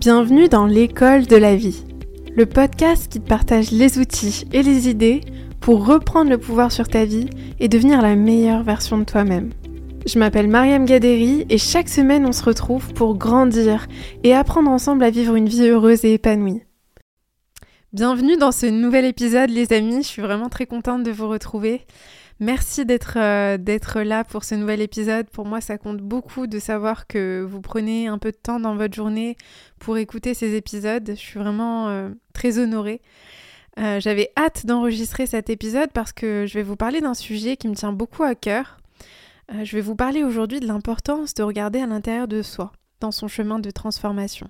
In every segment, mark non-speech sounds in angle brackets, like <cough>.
Bienvenue dans l'école de la vie, le podcast qui te partage les outils et les idées pour reprendre le pouvoir sur ta vie et devenir la meilleure version de toi-même. Je m'appelle Mariam Gaderi et chaque semaine on se retrouve pour grandir et apprendre ensemble à vivre une vie heureuse et épanouie. Bienvenue dans ce nouvel épisode les amis, je suis vraiment très contente de vous retrouver. Merci euh, d'être là pour ce nouvel épisode. Pour moi, ça compte beaucoup de savoir que vous prenez un peu de temps dans votre journée pour écouter ces épisodes. Je suis vraiment euh, très honorée. Euh, j'avais hâte d'enregistrer cet épisode parce que je vais vous parler d'un sujet qui me tient beaucoup à cœur. je vais vous parler aujourd'hui de l'importance de regarder à l'intérieur de soi, dans son chemin de transformation.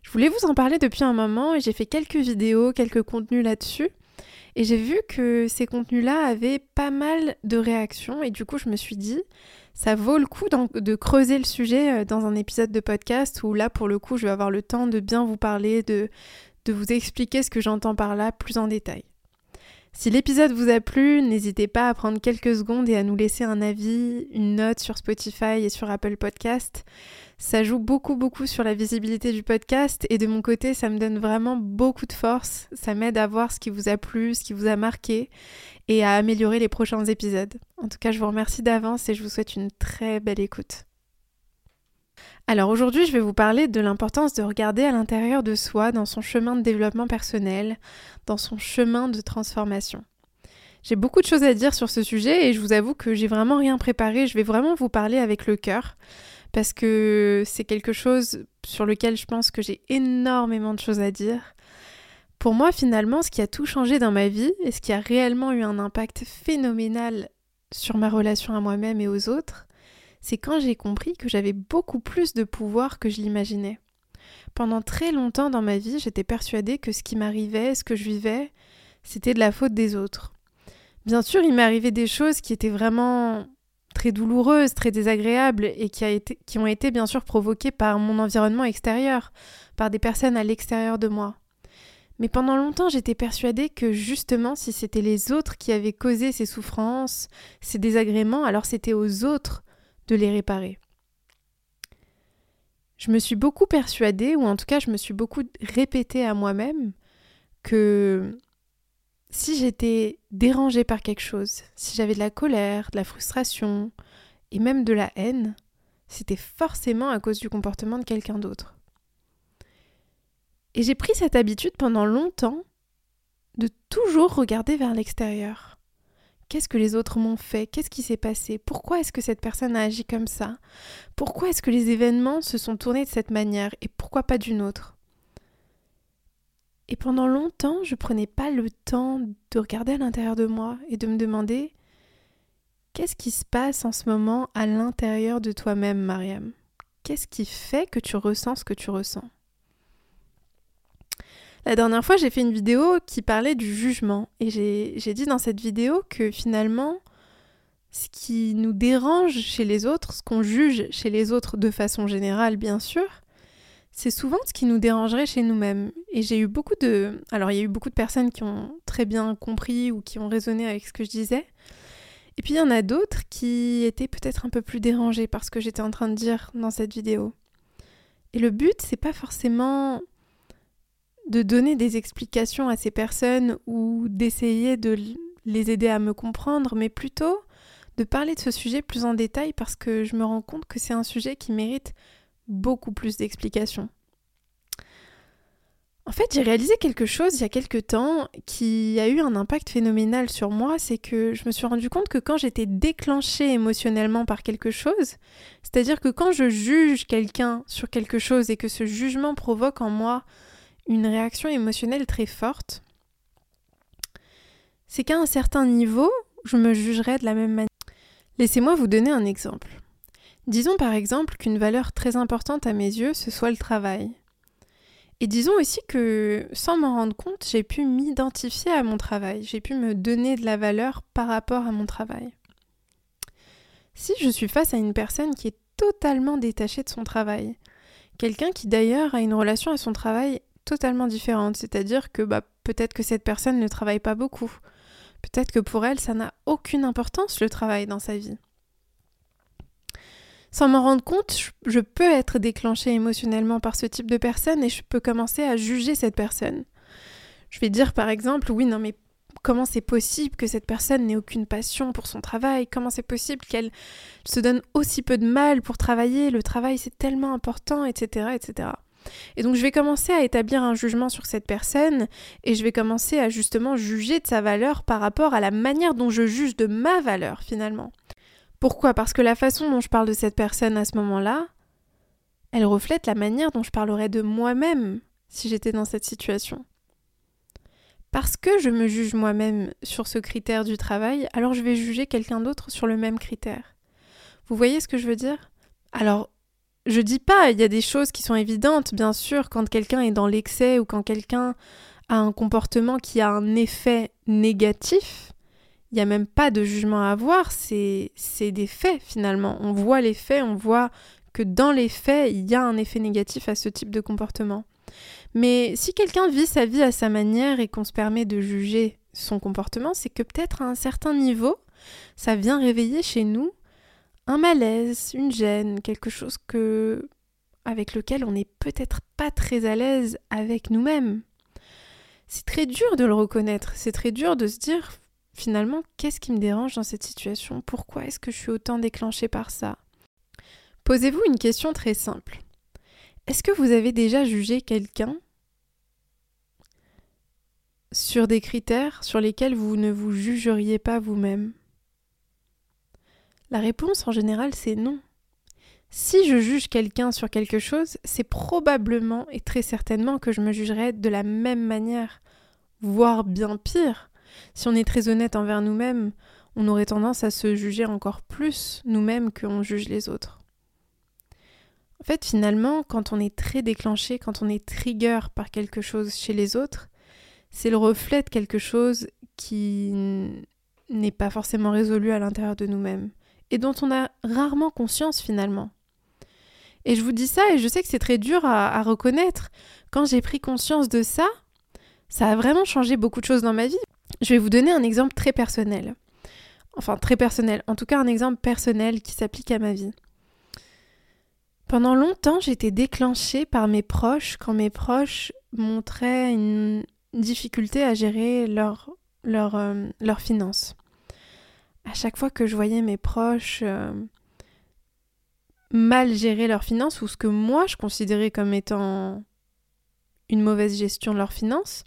Je voulais vous en parler depuis un moment et j'ai fait quelques vidéos, quelques contenus là-dessus. Et j'ai vu que ces contenus-là avaient pas mal de réactions et du coup je me suis dit, ça vaut le coup de creuser le sujet euh, dans un épisode de podcast où là pour le coup je vais avoir le temps de bien vous parler, de, de vous expliquer ce que j'entends par là plus en détail. Si l'épisode vous a plu, n'hésitez pas à prendre quelques secondes et à nous laisser un avis, une note sur Spotify et sur Apple Podcast. Ça joue beaucoup beaucoup sur la visibilité du podcast et de mon côté ça me donne vraiment beaucoup de force. Ça m'aide à voir ce qui vous a plu, ce qui vous a marqué et à améliorer les prochains épisodes. En tout cas je vous remercie d'avance et je vous souhaite une très belle écoute. Alors aujourd'hui je vais vous parler de l'importance de regarder à l'intérieur de soi dans son chemin de développement personnel, dans son chemin de transformation. J'ai beaucoup de choses à dire sur ce sujet et je vous avoue que j'ai vraiment rien préparé, je vais vraiment vous parler avec le cœur parce que c'est quelque chose sur lequel je pense que j'ai énormément de choses à dire. Pour moi, finalement, ce qui a tout changé dans ma vie et ce qui a réellement eu un impact phénoménal sur ma relation à moi-même et aux autres, c'est quand j'ai compris que j'avais beaucoup plus de pouvoir que je l'imaginais. Pendant très longtemps dans ma vie, j'étais persuadée que ce qui m'arrivait, ce que je vivais, c'était de la faute des autres. Bien sûr, il arrivé des choses qui étaient vraiment très douloureuses, très désagréables et qui, ont été bien sûr provoquées par mon environnement extérieur, par des personnes à l'extérieur de moi. Mais pendant longtemps, j'étais persuadée que justement, si c'était les autres qui avaient causé ces souffrances, ces désagréments, alors c'était aux autres de les réparer. Je me suis beaucoup persuadée, ou en tout cas je me suis beaucoup répétée à moi-même, que si j'étais dérangée par quelque chose, si j'avais de la colère, de la frustration et même de la haine, c'était forcément à cause du comportement de quelqu'un d'autre. Et j'ai pris cette habitude pendant longtemps de toujours regarder vers l'extérieur. Qu'est-ce que les autres m'ont fait? Qu'est-ce qui s'est passé? Pourquoi est-ce que cette personne a agi comme ça? Pourquoi est-ce que les événements se sont tournés de cette manière? Et pourquoi pas d'une autre? Et pendant longtemps, je prenais pas le temps de regarder à l'intérieur de moi et de me demander qu'est-ce qui se passe en ce moment à l'intérieur de toi-même, Mariam? Qu'est-ce qui fait que tu ressens ce que tu ressens? La dernière fois, j'ai fait une vidéo qui parlait du jugement. Et j'ai dit dans cette vidéo que finalement, ce qui nous dérange chez les autres, ce qu'on juge chez les autres de façon générale, bien sûr, c'est souvent ce qui nous dérangerait chez nous-mêmes. Et j'ai eu beaucoup de... Alors il y a eu beaucoup de personnes qui ont très bien compris ou qui ont raisonné avec ce que je disais. Et puis il y en a d'autres qui étaient peut-être un peu plus dérangées par ce que j'étais en train de dire dans cette vidéo. Et le but, c'est pas forcément de donner des explications à ces personnes ou d'essayer de les aider à me comprendre, mais plutôt de parler de ce sujet plus en détail parce que je me rends compte que c'est un sujet qui mérite beaucoup plus d'explications. En fait, j'ai réalisé quelque chose il y a quelque temps qui a eu un impact phénoménal sur moi, c'est que je me suis rendu compte que quand j'étais déclenchée émotionnellement par quelque chose, c'est-à-dire que quand je juge quelqu'un sur quelque chose et que ce jugement provoque en moi une réaction émotionnelle très forte, c'est qu'à un certain niveau, je me jugerais de la même manière. Laissez-moi vous donner un exemple. Disons par exemple qu'une valeur très importante à mes yeux, ce soit le travail. Et disons aussi que, sans m'en rendre compte, j'ai pu m'identifier à mon travail, j'ai pu me donner de la valeur par rapport à mon travail. Si je suis face à une personne qui est totalement détachée de son travail, quelqu'un qui d'ailleurs a une relation à son travail totalement différente, c'est-à-dire que bah, peut-être que cette personne ne travaille pas beaucoup, peut-être que pour elle ça n'a aucune importance le travail dans sa vie. Sans m'en rendre compte, je peux être déclenchée émotionnellement par ce type de personne et je peux commencer à juger cette personne. Je vais dire par exemple, oui, non mais comment c'est possible que cette personne n'ait aucune passion pour son travail? Comment c'est possible qu'elle se donne aussi peu de mal pour travailler? Le travail c'est tellement important, etc., etc. Et donc je vais commencer à établir un jugement sur cette personne et je vais commencer à justement juger de sa valeur par rapport à la manière dont je juge de ma valeur finalement. Pourquoi? Parce que la façon dont je parle de cette personne à ce moment-là, elle reflète la manière dont je parlerais de moi-même si j'étais dans cette situation. Parce que je me juge moi-même sur ce critère du travail, alors je vais juger quelqu'un d'autre sur le même critère. Vous voyez ce que je veux dire? Alors, je dis pas, il y a des choses qui sont évidentes, bien sûr, quand quelqu'un est dans l'excès ou quand quelqu'un a un comportement qui a un effet négatif, il n'y a même pas de jugement à avoir, c'est des faits finalement. On voit les faits, on voit que dans les faits, il y a un effet négatif à ce type de comportement. Mais si quelqu'un vit sa vie à sa manière et qu'on se permet de juger son comportement, c'est que peut-être à un certain niveau, ça vient réveiller chez nous un malaise, une gêne, quelque chose que avec lequel on n'est peut-être pas très à l'aise avec nous-mêmes. C'est très dur de le reconnaître, c'est très dur de se dire finalement qu'est-ce qui me dérange dans cette situation? Pourquoi est-ce que je suis autant déclenchée par ça? Posez-vous une question très simple. Est-ce que vous avez déjà jugé quelqu'un sur des critères sur lesquels vous ne vous jugeriez pas vous-même? La réponse en général c'est non. Si je juge quelqu'un sur quelque chose, c'est probablement et très certainement que je me jugerai de la même manière, voire bien pire. Si on est très honnête envers nous-mêmes, on aurait tendance à se juger encore plus nous-mêmes qu'on juge les autres. En fait, finalement, quand on est très déclenché, quand on est trigger par quelque chose chez les autres, c'est le reflet de quelque chose qui n'est pas forcément résolu à l'intérieur de nous-mêmes et dont on a rarement conscience finalement. Et je vous dis ça et je sais que c'est très dur à, reconnaître. Quand j'ai pris conscience de ça, ça a vraiment changé beaucoup de choses dans ma vie. Je vais vous donner un exemple très personnel. Enfin, très personnel. En tout cas, un exemple personnel qui s'applique à ma vie. Pendant longtemps, j'étais déclenchée par mes proches quand mes proches montraient une difficulté à gérer leurs leur, euh, finances à chaque fois que je voyais mes proches euh, mal gérer leurs finances ou ce que moi je considérais comme étant une mauvaise gestion de leurs finances,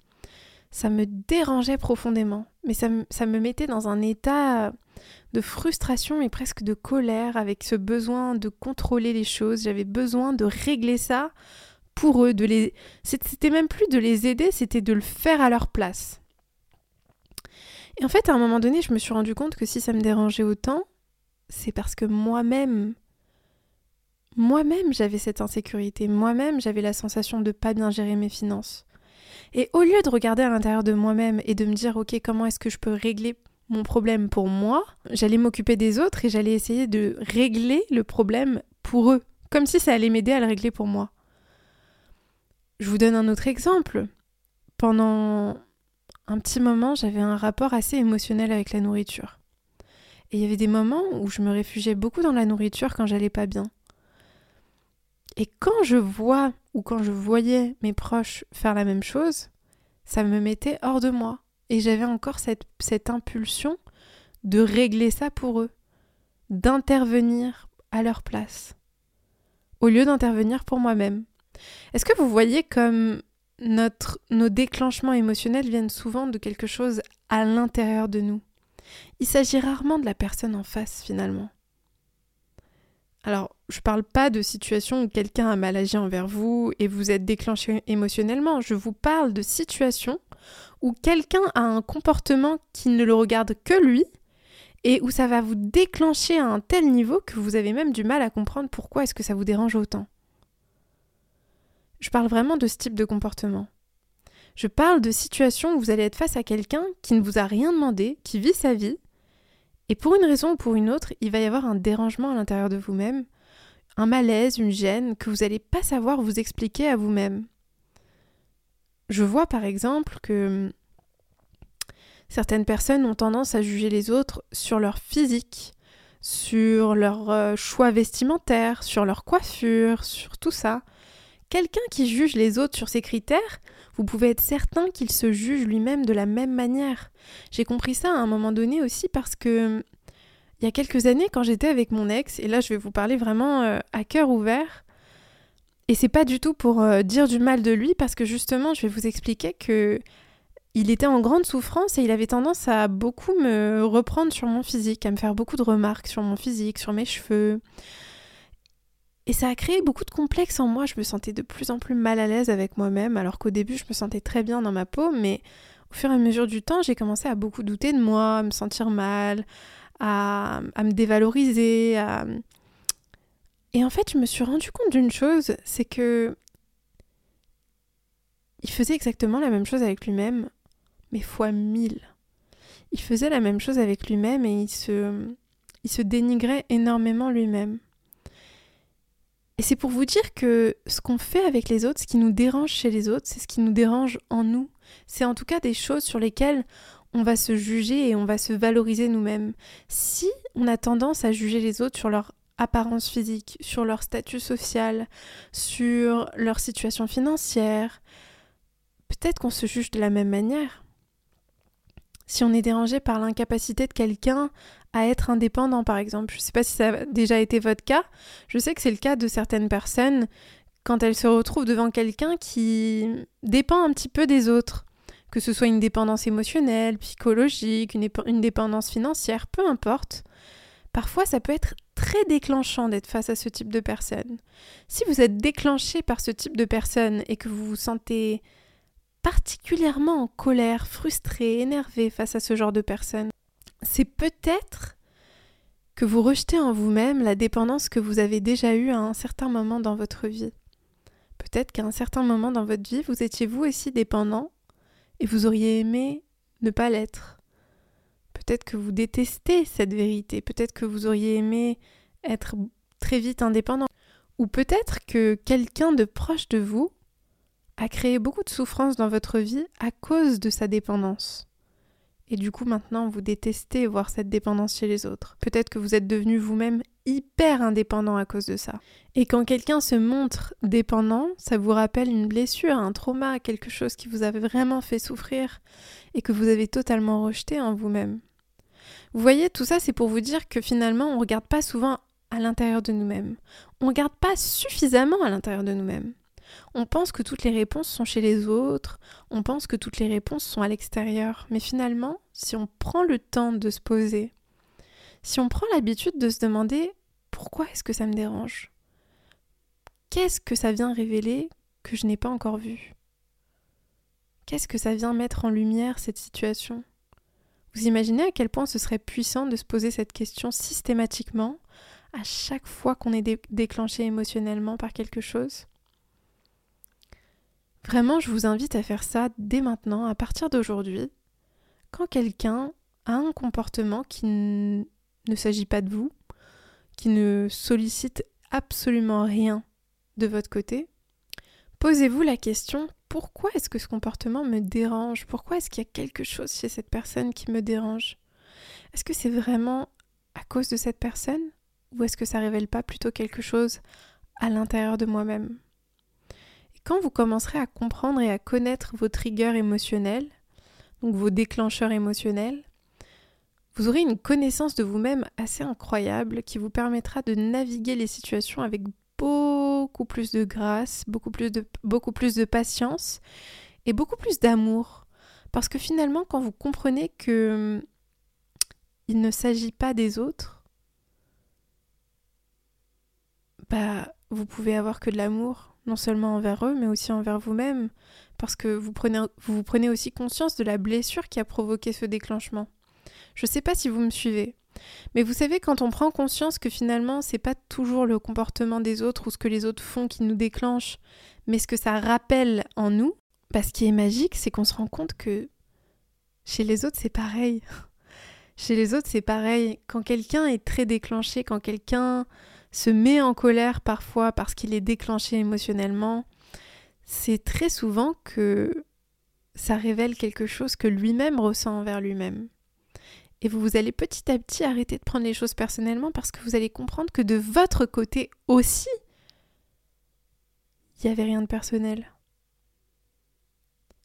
ça me dérangeait profondément. Mais ça, me mettait dans un état de frustration et presque de colère avec ce besoin de contrôler les choses. J'avais besoin de régler ça pour eux, de les... C'était même plus de les aider, c'était de le faire à leur place. Et en fait, à un moment donné, je me suis rendu compte que si ça me dérangeait autant, c'est parce que moi-même, moi-même, j'avais cette insécurité. Moi-même, j'avais la sensation de pas bien gérer mes finances. Et au lieu de regarder à l'intérieur de moi-même et de me dire, ok, comment est-ce que je peux régler mon problème pour moi, j'allais m'occuper des autres et j'allais essayer de régler le problème pour eux, comme si ça allait m'aider à le régler pour moi. Je vous donne un autre exemple. Pendant un petit moment, j'avais un rapport assez émotionnel avec la nourriture. Et il y avait des moments où je me réfugiais beaucoup dans la nourriture quand j'allais pas bien. Et quand je vois ou quand je voyais mes proches faire la même chose, ça me mettait hors de moi. Et j'avais encore cette, impulsion de régler ça pour eux, d'intervenir à leur place, au lieu d'intervenir pour moi-même. Est-ce que vous voyez comme nos déclenchements émotionnels viennent souvent de quelque chose à l'intérieur de nous? Il s'agit rarement de la personne en face finalement. Alors, je parle pas de situations où quelqu'un a mal agi envers vous et vous êtes déclenché émotionnellement. Je vous parle de situations où quelqu'un a un comportement qui ne le regarde que lui et où ça va vous déclencher à un tel niveau que vous avez même du mal à comprendre pourquoi est-ce que ça vous dérange autant. Je parle vraiment de ce type de comportement. Je parle de situations où vous allez être face à quelqu'un qui ne vous a rien demandé, qui vit sa vie, et pour une raison ou pour une autre, il va y avoir un dérangement à l'intérieur de vous-même, un malaise, une gêne que vous n'allez pas savoir vous expliquer à vous-même. Je vois par exemple que certaines personnes ont tendance à juger les autres sur leur physique, sur leur euh, choix vestimentaire, sur leur coiffure, sur tout ça. Quelqu'un qui juge les autres sur ces critères, vous pouvez être certain qu'il se juge lui-même de la même manière. J'ai compris ça à un moment donné aussi parce que il y a quelques années quand j'étais avec mon ex, et là je vais vous parler vraiment euh, à cœur ouvert, et c'est pas du tout pour euh, dire du mal de lui parce que justement je vais vous expliquer que il était en grande souffrance et il avait tendance à beaucoup me reprendre sur mon physique, à me faire beaucoup de remarques sur mon physique, sur mes cheveux. Et ça a créé beaucoup de complexes en moi. Je me sentais de plus en plus mal à l'aise avec moi-même, alors qu'au début, je me sentais très bien dans ma peau, mais au fur et à mesure du temps, j'ai commencé à beaucoup douter de moi, à me sentir mal, à, me dévaloriser. À... Et en fait, je me suis rendu compte d'une chose, c'est que il faisait exactement la même chose avec lui-même mais fois mille. Il faisait la même chose avec lui-même et il se dénigrait énormément lui-même. Et c'est pour vous dire que ce qu'on fait avec les autres, ce qui nous dérange chez les autres, c'est ce qui nous dérange en nous. C'est en tout cas des choses sur lesquelles on va se juger et on va se valoriser nous-mêmes. Si on a tendance à juger les autres sur leur apparence physique, sur leur statut social, sur leur situation financière, peut-être qu'on se juge de la même manière si on est dérangé par l'incapacité de quelqu'un à être indépendant, par exemple. Je ne sais pas si ça a déjà été votre cas. Je sais que c'est le cas de certaines personnes quand elles se retrouvent devant quelqu'un qui dépend un petit peu des autres. Que ce soit une dépendance émotionnelle, psychologique, une, dépendance financière, peu importe. Parfois, ça peut être très déclenchant d'être face à ce type de personne. Si vous êtes déclenché par ce type de personne et que vous vous sentez particulièrement en colère, frustré, énervé face à ce genre de personnes, c'est peut-être que vous rejetez en vous-même la dépendance que vous avez déjà eue à un certain moment dans votre vie. Peut-être qu'à un certain moment dans votre vie, vous étiez vous aussi dépendant et vous auriez aimé ne pas l'être. Peut-être que vous détestez cette vérité, peut-être que vous auriez aimé être très vite indépendant. Ou peut-être que quelqu'un de proche de vous a créé beaucoup de souffrance dans votre vie à cause de sa dépendance. Et du coup maintenant vous détestez voir cette dépendance chez les autres. Peut-être que vous êtes devenu vous-même hyper indépendant à cause de ça. Et quand quelqu'un se montre dépendant, ça vous rappelle une blessure, un trauma, quelque chose qui vous avait vraiment fait souffrir et que vous avez totalement rejeté en vous-même. Vous voyez, tout ça c'est pour vous dire que finalement on ne regarde pas souvent à l'intérieur de nous-mêmes. On ne regarde pas suffisamment à l'intérieur de nous-mêmes. On pense que toutes les réponses sont chez les autres, on pense que toutes les réponses sont à l'extérieur, mais finalement, si on prend le temps de se poser, si on prend l'habitude de se demander pourquoi est-ce que ça me dérange? Qu'est-ce que ça vient révéler que je n'ai pas encore vu? Qu'est-ce que ça vient mettre en lumière cette situation? Vous imaginez à quel point ce serait puissant de se poser cette question systématiquement à chaque fois qu'on est déclenché émotionnellement par quelque chose? Vraiment, je vous invite à faire ça dès maintenant, à partir d'aujourd'hui. Quand quelqu'un a un comportement qui ne s'agit pas de vous, qui ne sollicite absolument rien de votre côté, posez-vous la question pourquoi est-ce que ce comportement me dérange? Pourquoi est-ce qu'il y a quelque chose chez cette personne qui me dérange? Est-ce que c'est vraiment à cause de cette personne? Ou est-ce que ça révèle pas plutôt quelque chose à l'intérieur de moi-même? Quand vous commencerez à comprendre et à connaître vos triggers émotionnels, donc vos déclencheurs émotionnels, vous aurez une connaissance de vous-même assez incroyable qui vous permettra de naviguer les situations avec beaucoup plus de grâce, beaucoup plus de, beaucoup plus de patience et beaucoup plus d'amour. Parce que finalement, quand vous comprenez que il ne s'agit pas des autres, bah vous pouvez avoir que de l'amour non seulement envers eux, mais aussi envers vous-même, parce que vous, prenez, vous, prenez aussi conscience de la blessure qui a provoqué ce déclenchement. Je ne sais pas si vous me suivez, mais vous savez, quand on prend conscience que finalement, c'est pas toujours le comportement des autres ou ce que les autres font qui nous déclenche, mais ce que ça rappelle en nous, bah, ce qui est magique, c'est qu'on se rend compte que chez les autres, c'est pareil. <laughs> chez les autres, c'est pareil. Quand quelqu'un est très déclenché, quand quelqu'un se met en colère parfois parce qu'il est déclenché émotionnellement, c'est très souvent que ça révèle quelque chose que lui-même ressent envers lui-même. Et vous, allez petit à petit arrêter de prendre les choses personnellement parce que vous allez comprendre que de votre côté aussi, il n'y avait rien de personnel.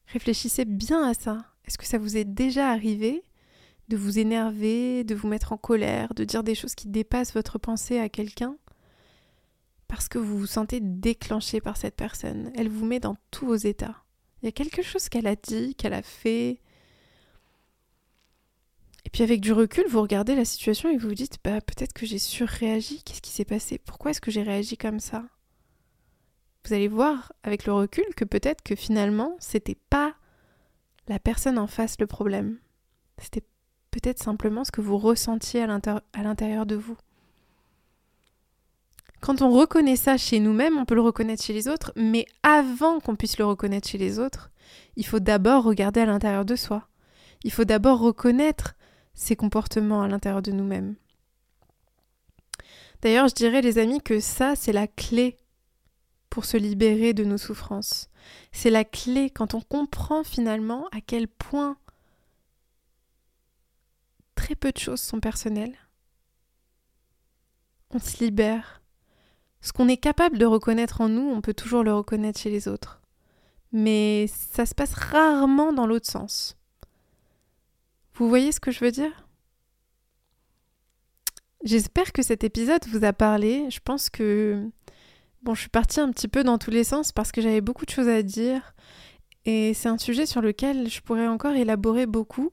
Réfléchissez bien à ça. Est-ce que ça vous est déjà arrivé de vous énerver, de vous mettre en colère, de dire des choses qui dépassent votre pensée à quelqu'un parce que vous vous sentez déclenché par cette personne. Elle vous met dans tous vos états. Il y a quelque chose qu'elle a dit, qu'elle a fait. Et puis avec du recul, vous regardez la situation et vous vous dites bah peut-être que j'ai surréagi, qu'est-ce qui s'est passé? Pourquoi est-ce que j'ai réagi comme ça? Vous allez voir avec le recul que peut-être que finalement, c'était pas la personne en face le problème. C'était peut-être simplement ce que vous ressentiez à l'intérieur de vous. Quand on reconnaît ça chez nous-mêmes, on peut le reconnaître chez les autres, mais avant qu'on puisse le reconnaître chez les autres, il faut d'abord regarder à l'intérieur de soi. Il faut d'abord reconnaître ces comportements à l'intérieur de nous-mêmes. D'ailleurs, je dirais les amis que ça, c'est la clé pour se libérer de nos souffrances. C'est la clé quand on comprend finalement à quel point très peu de choses sont personnelles. On se libère ce qu'on est capable de reconnaître en nous, on peut toujours le reconnaître chez les autres. Mais ça se passe rarement dans l'autre sens. Vous voyez ce que je veux dire? J'espère que cet épisode vous a parlé. Je pense que bon, je suis partie un petit peu dans tous les sens parce que j'avais beaucoup de choses à dire et c'est un sujet sur lequel je pourrais encore élaborer beaucoup.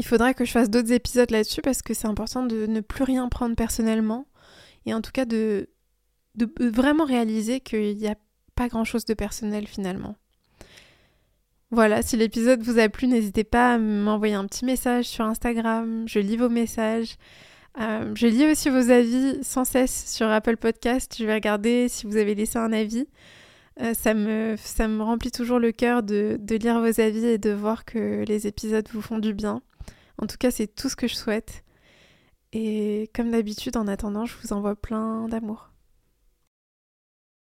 Il faudra que je fasse d'autres épisodes là-dessus parce que c'est important de ne plus rien prendre personnellement et en tout cas de vraiment réaliser qu'il n'y a pas grand-chose de personnel finalement. Voilà, si l'épisode vous a plu, n'hésitez pas à m'envoyer un petit message sur Instagram, je lis vos messages. Euh, je lis aussi vos avis sans cesse sur Apple Podcast. Je vais regarder si vous avez laissé un avis. Euh, ça, me, ça me remplit toujours le cœur de, de lire vos avis et de voir que les épisodes vous font du bien. En tout cas, c'est tout ce que je souhaite. Et comme d'habitude, en attendant, je vous envoie plein d'amour.